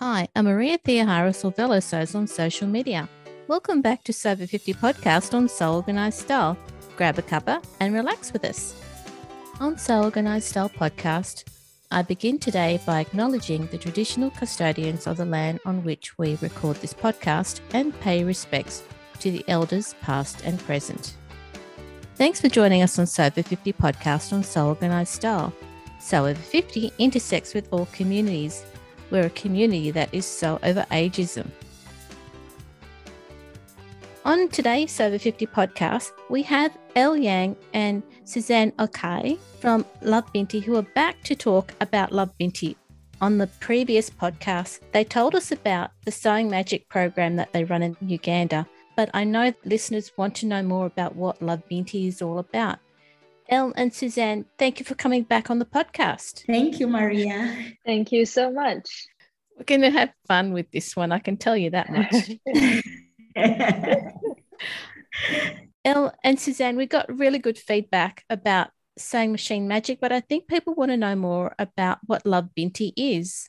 Hi, I'm Maria Theoharis or Velosos on social media. Welcome back to Sew Over 50 podcast on Sew Organized Style. Grab a cuppa and relax with us. On Sew Organized Style podcast, I begin today by acknowledging the traditional custodians of the land on which we record this podcast and pay respects to the elders past and present. Thanks for joining us on Sew Over 50 podcast on Sew Organized Style. Sew Over 50 intersects with all communities we're a community that is so over ageism. On today's Sew Over 50 podcast, we have Elle Yang and Suzanne Okai from Love Binti who are back to talk about Love Binti. On the previous podcast, they told us about the Sewing Magic program that they run in Uganda, but I know listeners want to know more about what Love Binti is all about. Elle and Suzanne, thank you for coming back on the podcast. Thank you, Maria. Thank you so much. We're going to have fun with this one, I can tell you that much. Elle and Suzanne, we got really good feedback about Sewing Machine Magic, but I think people want to know more about what Love Binti is.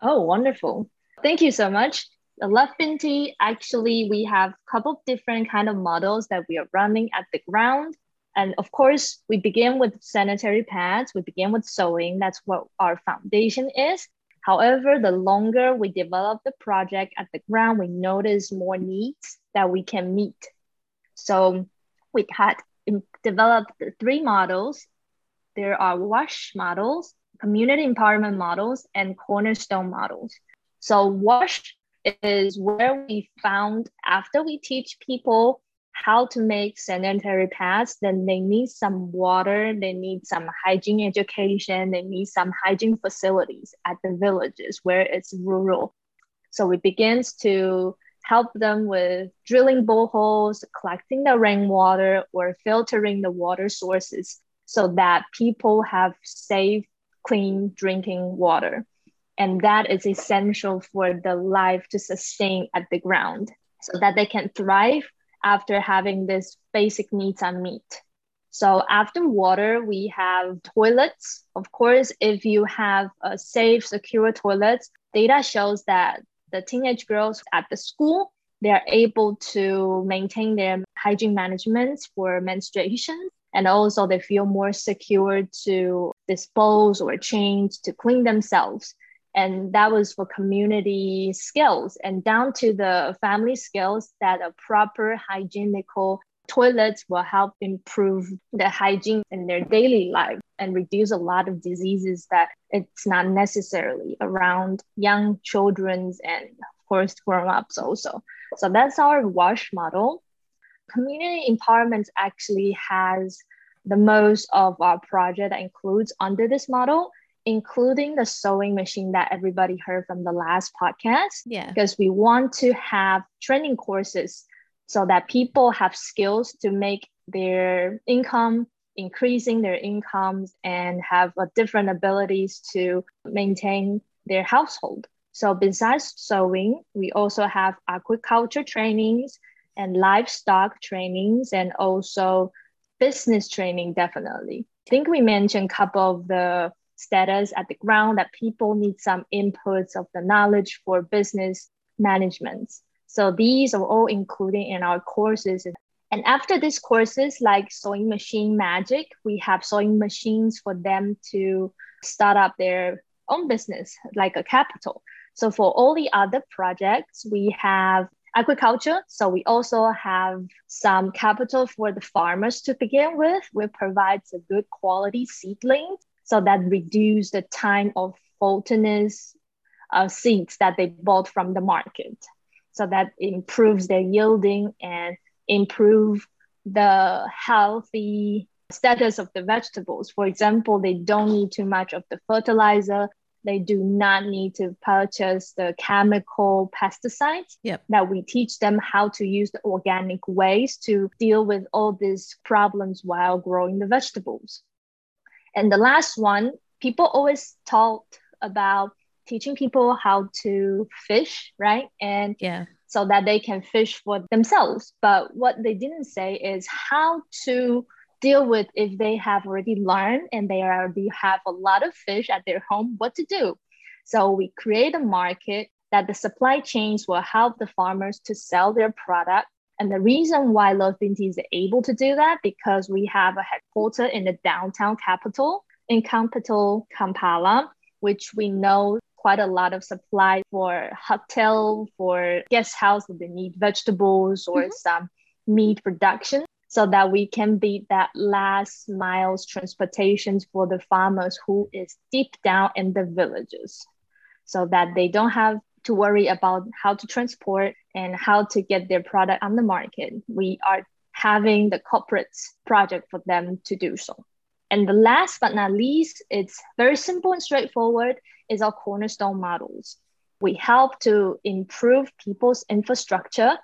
Oh, wonderful. Thank you so much. The Love Binti, actually, we have a couple of different kind of models that we are running at the ground. And of course, we begin with sanitary pads, we begin with sewing. That's what our foundation is. However, the longer we develop the project at the ground, we notice more needs that we can meet. So we had developed three models. There are WASH models, community empowerment models, and cornerstone models. So WASH is where we found after we teach people how to make sanitary pads, then they need some water, they need some hygiene education, they need some hygiene facilities at the villages where it's rural. So we begins to help them with drilling boreholes, collecting the rainwater, or filtering the water sources so that people have safe, clean drinking water. And that is essential for the life to sustain at the ground so that they can thrive after having this basic needs are met. So after water, we have toilets. Of course, if you have a safe, secure toilets, data shows that the teenage girls at the school, they are able to maintain their hygiene management for menstruation. And also they feel more secure to dispose or change to clean themselves and that was for community skills and down to the family skills that a proper hygienical toilets will help improve the hygiene in their daily life and reduce a lot of diseases that it's not necessarily around young children's and of course grown-ups also. So that's our wash model. Community empowerment actually has the most of our project that includes under this model including the sewing machine that everybody heard from the last podcast. Yeah. Because we want to have training courses so that people have skills to make their income, increasing their incomes, and have a different abilities to maintain their household. So, besides sewing, we also have aquaculture trainings and livestock trainings and also business training, definitely. I think we mentioned a couple of the status at the ground that people need some inputs of the knowledge for business management. So these are all included in our courses. And after these courses, like sewing machine magic, we have sewing machines for them to start up their own business, like a capital. So for all the other projects, we have agriculture. So we also have some capital for the farmers to begin with. We provide a good quality seedling so that reduce the time of faultiness uh, seeds that they bought from the market. So that improves their yielding and improve the healthy status of the vegetables. For example, they don't need too much of the fertilizer. They do not need to purchase the chemical pesticides. Yep. That we teach them how to use the organic ways to deal with all these problems while growing the vegetables. And the last one, people always talked about teaching people how to fish, right? And yeah. so that they can fish for themselves. But what they didn't say is how to deal with if they have already learned and they already have a lot of fish at their home, what to do. So we create a market that the supply chains will help the farmers to sell their product. And the reason why Love Binti is able to do that because we have a headquarter in the downtown capital in capital Kampala, which we know quite a lot of supply for hotel, for guest house that they need vegetables or mm-hmm. some meat production so that we can be that last miles transportations for the farmers who is deep down in the villages so that they don't have to worry about how to transport and how to get their product on the market. We are having the corporate project for them to do so. And the last but not least, it's very simple and straightforward, is our cornerstone models. We help to improve people's infrastructure.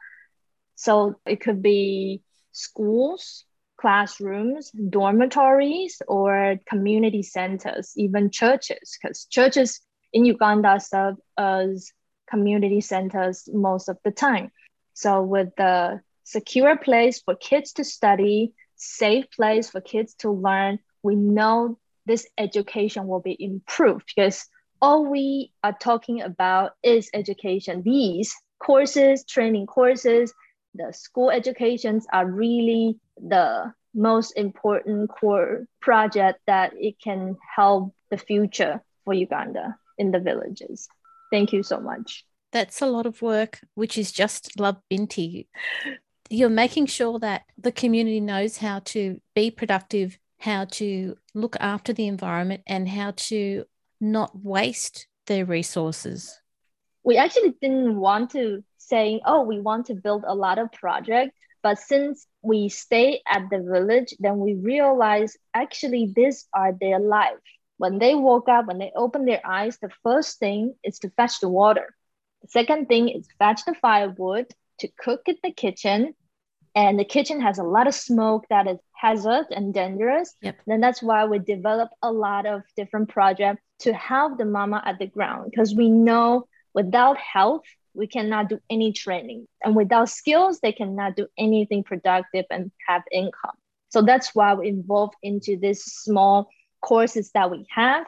So it could be schools, classrooms, dormitories, or community centers, even churches, because churches in Uganda serve as community centers most of the time. So with the secure place for kids to study, safe place for kids to learn, we know this education will be improved because all we are talking about is education. These courses, training courses, the school educations are really the most important core project that it can help the future for Uganda in the villages. Thank you so much. That's a lot of work, which is just Love Binti. You're making sure that the community knows how to be productive, how to look after the environment, and how to not waste their resources. We actually didn't want to say, oh, we want to build a lot of projects. But since we stay at the village, then we realize actually these are their life. When they woke up, when they open their eyes, the first thing is to fetch the water. The second thing is fetch the firewood to cook in the kitchen. And the kitchen has a lot of smoke that is hazardous and dangerous. Yep. Then that's why we develop a lot of different projects to help the mama at the ground because we know without health, we cannot do any training. And without skills, they cannot do anything productive and have income. So that's why we involve into this small courses that we have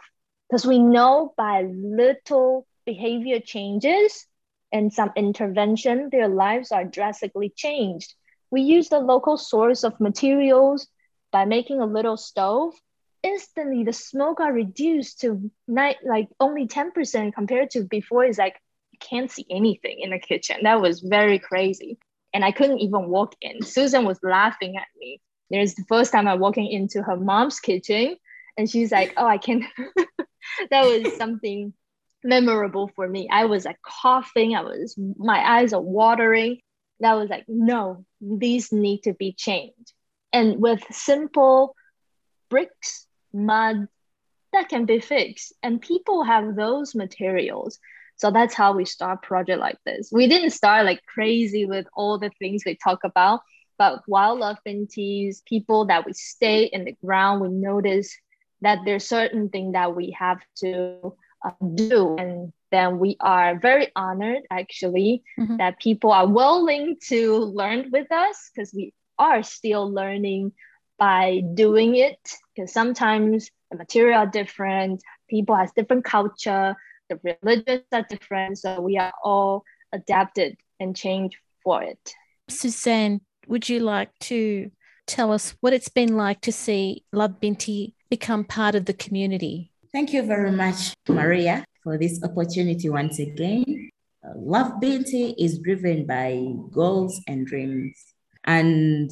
because we know by little behavior changes and some intervention, their lives are drastically changed. We use the local source of materials by making a little stove. Instantly, the smoke are reduced to night like only 10% compared to before. It's like you can't see anything in the kitchen. That was very crazy. And I couldn't even walk in. Susan was laughing at me. There's the first time I'm walking into her mom's kitchen, and she's like, "Oh, I can." that was something memorable for me. I was like coughing, I was my eyes are watering. That was like, no, these need to be changed. And with simple bricks, mud, that can be fixed. And people have those materials. So that's how we start project like this. We didn't start like crazy with all the things we talk about, but wildlife teas, people that we stay in the ground, we notice that there's certain thing that we have to uh, do. And then we are very honored actually mm-hmm. that people are willing to learn with us because we are still learning by doing it because sometimes the material are different, people has different culture, the religions are different. So we are all adapted and change for it. Suzanne, would you like to tell us what it's been like to see Love Binti become part of the community? Thank you very much, Maria, for this opportunity once again. Love Binti is driven by goals and dreams. And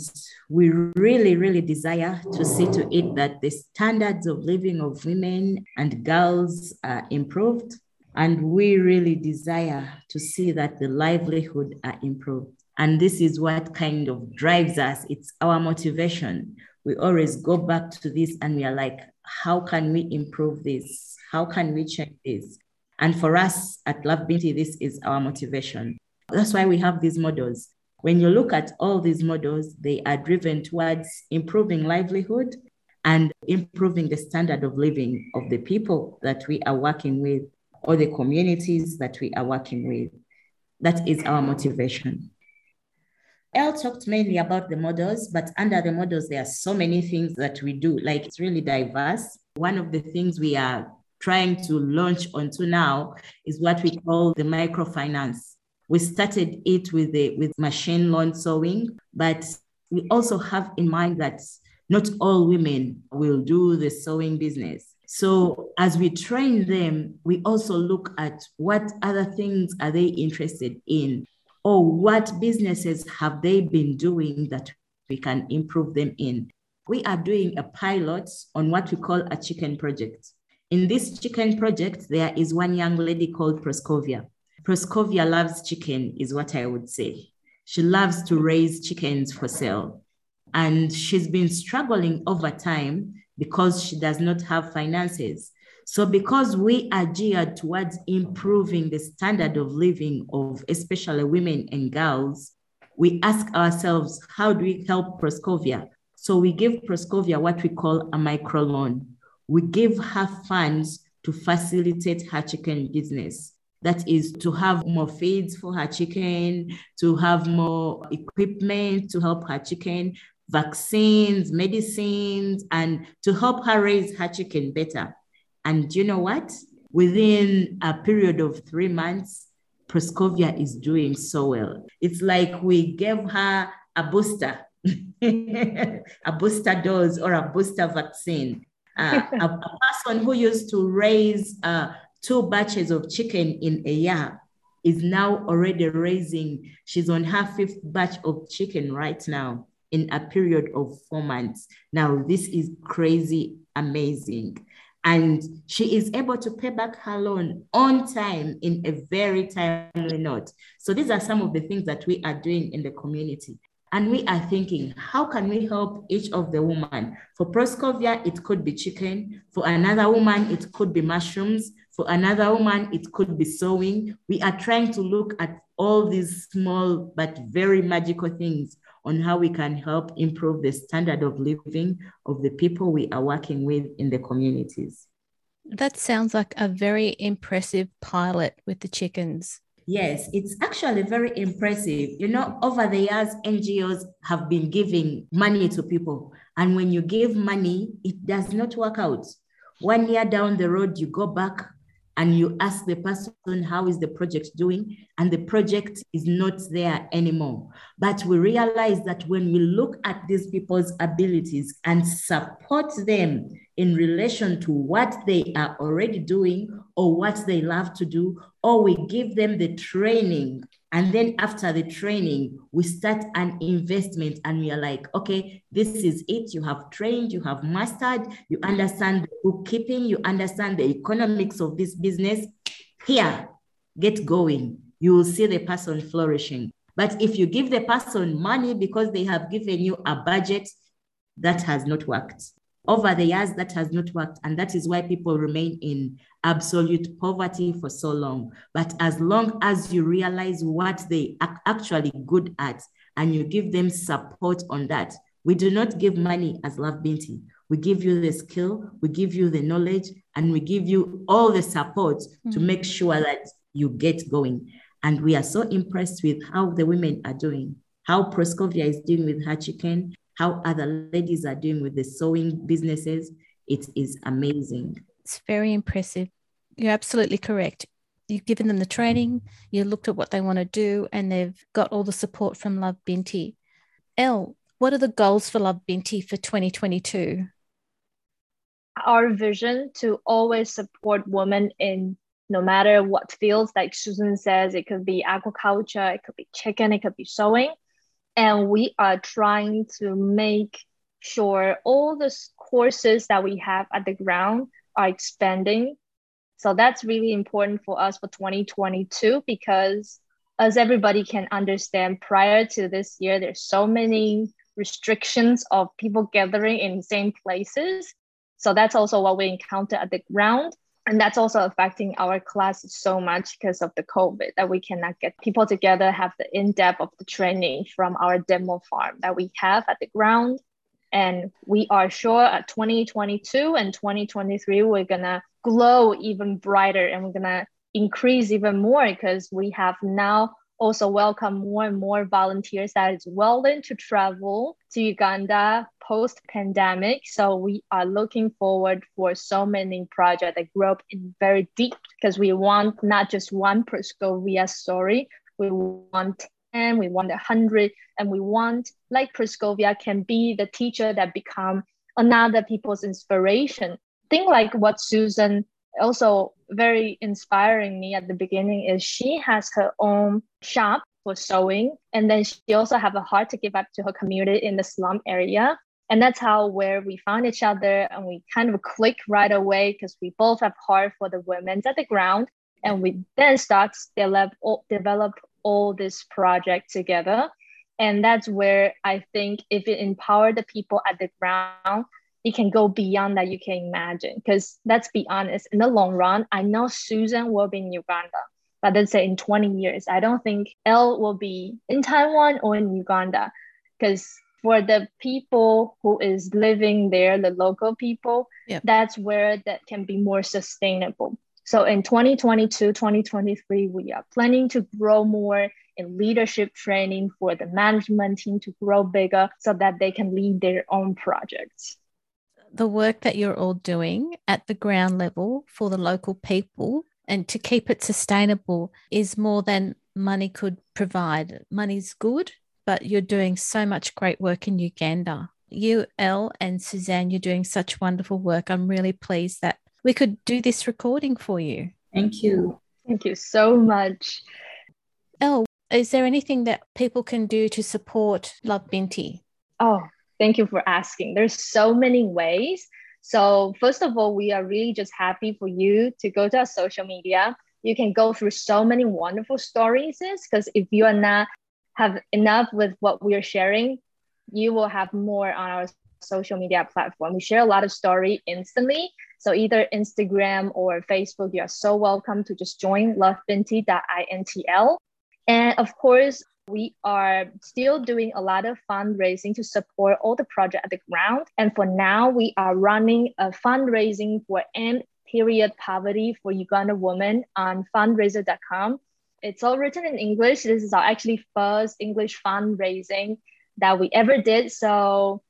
we really, really desire to see to it that the standards of living of women and girls are improved. And we really desire to see that the livelihood are improved. And this is what kind of drives us. It's our motivation. We always go back to this and we are like, how can we improve this? How can we change this? And for us at Love Binti, this is our motivation. That's why we have these models. When you look at all these models, they are driven towards improving livelihood and improving the standard of living of the people that we are working with or the communities that we are working with. That is our motivation. Elle talked mainly about the models, but under the models, there are so many things that we do. Like it's really diverse. One of the things we are trying to launch onto now is what we call the microfinance. We started it with the with machine lawn sewing, but we also have in mind that not all women will do the sewing business. So as we train them, we also look at what other things are they interested in or what businesses have they been doing that we can improve them in. We are doing a pilot on what we call a chicken project. In this chicken project, there is one young lady called Proscovia. Proscovia loves chicken, is what I would say. She loves to raise chickens for sale. And she's been struggling over time because she does not have finances. So, because we are geared towards improving the standard of living of especially women and girls, we ask ourselves, how do we help Proscovia? So, we give Proscovia what we call a microloan. We give her funds to facilitate her chicken business. That is to have more feeds for her chicken, to have more equipment to help her chicken, vaccines, medicines, and to help her raise her chicken better. And you know what? Within a period of three months, Proscovia is doing so well. It's like we gave her a booster, a booster dose or a booster vaccine. Uh, a, a, person who used to raise uh, two batches of chicken in a year is now already raising, she's on her fifth batch of chicken right now in a period of four months. Now, this is crazy amazing. And she is able to pay back her loan on time in a very timely note. So, these are some of the things that we are doing in the community. And we are thinking, how can we help each of the women? For Proscovia, it could be chicken. For another woman, it could be mushrooms. For another woman, it could be sewing. We are trying to look at all these small but very magical things on how we can help improve the standard of living of the people we are working with in the communities. That sounds like a very impressive pilot with the chickens. Yes, it's actually very impressive. You know, over the years, NGOs have been giving money to people. And when you give money, it does not work out. One year down the road, you go back and you ask the person how is the project doing? And the project is not there anymore. But we realize that when we look at these people's abilities and support them in relation to what they are already doing or what they love to do or we give them the training and then after the training, we start an investment and we are like, okay, this is it. You have trained, you have mastered, you understand the bookkeeping, you understand the economics of this business. Here, get going. You will see the person flourishing. But if you give the person money because they have given you a budget, that has not worked. Over the years, that has not worked. And that is why people remain in absolute poverty for so long. But as long as you realize what they are actually good at and you give them support on that, we do not give money as Love Binti. We give you the skill, we give you the knowledge, and we give you all the support mm-hmm. to make sure that you get going. And we are so impressed with how the women are doing, how Proscovia is doing with her chicken, how other ladies are doing with the sewing businesses. It is amazing. It's very impressive. You're absolutely correct. You've given them the training, you looked at what they want to do, and they've got all the support from Love Binti. Elle, what are the goals for Love Binti for 2022? Our vision to always support women in no matter what fields, like Susan says, it could be agriculture, it could be chicken, it could be sewing. And we are trying to make sure all the courses that we have at the ground are expanding. So that's really important for us for 2022 because as everybody can understand, prior to this year, there's so many restrictions of people gathering in the same places. So that's also what we encounter at the ground. And that's also affecting our class so much because of the COVID that we cannot get people together, have the in-depth of the training from our demo farm that we have at the ground. And we are sure at 2022 and 2023, we're gonna glow even brighter and we're gonna increase even more because we have now also welcome more and more volunteers that is willing to travel to Uganda post pandemic. So we are looking forward for so many projects that grow up in very deep because we want not just one Proscovia story. We want 10, we want a 100, and we want like Proscovia can be the teacher that become another people's inspiration. Think like what Susan also very inspiring me at the beginning is she has her own shop for sewing and then she also have a heart to give back to her community in the slum area. And that's how where we found each other and we kind of click right away because we both have heart for the women at the ground. And we then start develop all, develop all this project together. And that's where i think if it empower the people at the ground it can go beyond that you can imagine. Because let's be honest, in the long run, I know Susan will be in Uganda, but let's say in 20 years, I don't think Elle will be in Taiwan or in Uganda. Because for the people who is living there, the local people, that's where that can be more sustainable. So in 2022, 2023, we are planning to grow more in leadership training for the management team to grow bigger so that they can lead their own projects the work that you're all doing at the ground level for the local people and to keep it sustainable is more than money could provide. Money's good, but you're doing so much great work in Uganda. You, Elle, and Suzanne, you're doing such wonderful work. I'm really pleased that we could do this recording for you. Thank you. Thank you so much. Elle, is there anything that people can do to support Love Binti? Oh, Thank you for asking. There's so many ways. So first of all, we are really just happy for you to go to our social media. You can go through so many wonderful stories because if you are not have enough with what we are sharing, you will have more on our social media platform. We share a lot of story instantly. So either Instagram or Facebook, you are so welcome to just join lovebinti.intl. And of course, we are still doing a lot of fundraising to support all the project at the ground. And for now, we are running a fundraising for end period poverty for Uganda women on fundraiser.com. It's all written in English. This is our actually first English fundraising that we ever did. So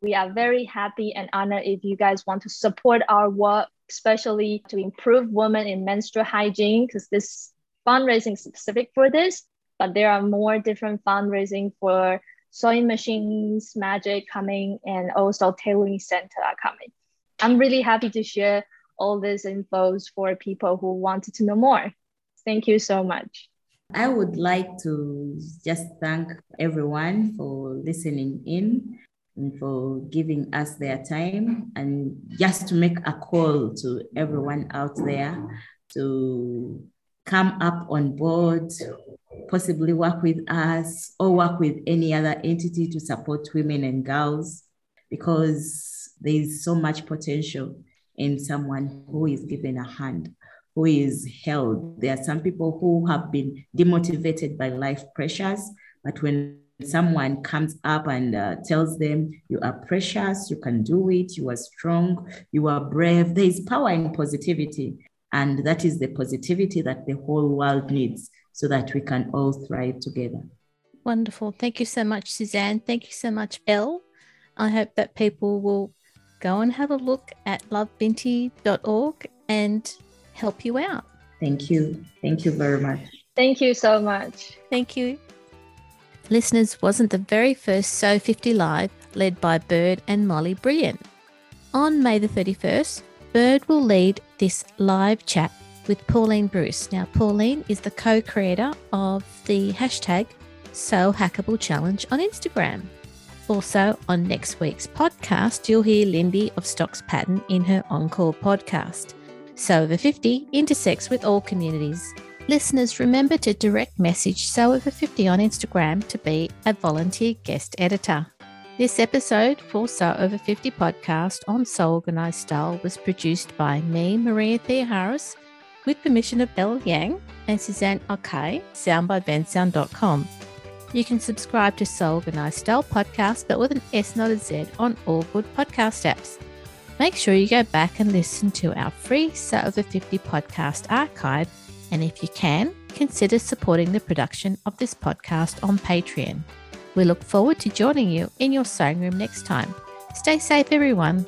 we are very happy and honored if you guys want to support our work, especially to improve women in menstrual hygiene, because this fundraising is specific for this but there are more different fundraising for sewing machines, magic coming, and also tailoring center are coming. I'm really happy to share all these infos for people who wanted to know more. Thank you so much. I would like to just thank everyone for listening in and for giving us their time and just to make a call to everyone out there to come up on board possibly work with us or work with any other entity to support women and girls because there is so much potential in someone who is given a hand, who is held. There are some people who have been demotivated by life pressures, but when someone comes up and uh, tells them you are precious, you can do it, you are strong, you are brave, there is power in positivity. And that is the positivity that the whole world needs so that we can all thrive together. Wonderful. Thank you so much, Suzanne. Thank you so much, Elle. I hope that people will go and have a look at lovebinti.org and help you out. Thank you. Thank you very much. Thank you so much. Thank you. Listeners, wasn't the very first So 50 Live led by Bird and Molly Brilliant. On May the 31st, Bird will lead this live chat with Pauline Bruce. Now, Pauline is the co creator of the hashtag Sew Hackable Challenge on Instagram. Also, on next week's podcast, you'll hear Lindy of Stocks Pattern in her Encore podcast. Sew Over 50 intersects with all communities. Listeners, remember to direct message Sew Over 50 on Instagram to be a volunteer guest editor. This episode for Sew Over 50 podcast on Sew Organized Style was produced by me, Maria Theoharis, with permission of Elle Yang and Suzanne Okai, sound by. You can subscribe to Sew Organized Style podcast, but with an S, not a Z, on all good podcast apps. Make sure you go back and listen to our free Sew Over 50 podcast archive And if you can, consider supporting the production of this podcast on Patreon. We look forward to joining you in your sewing room next time. Stay safe, everyone.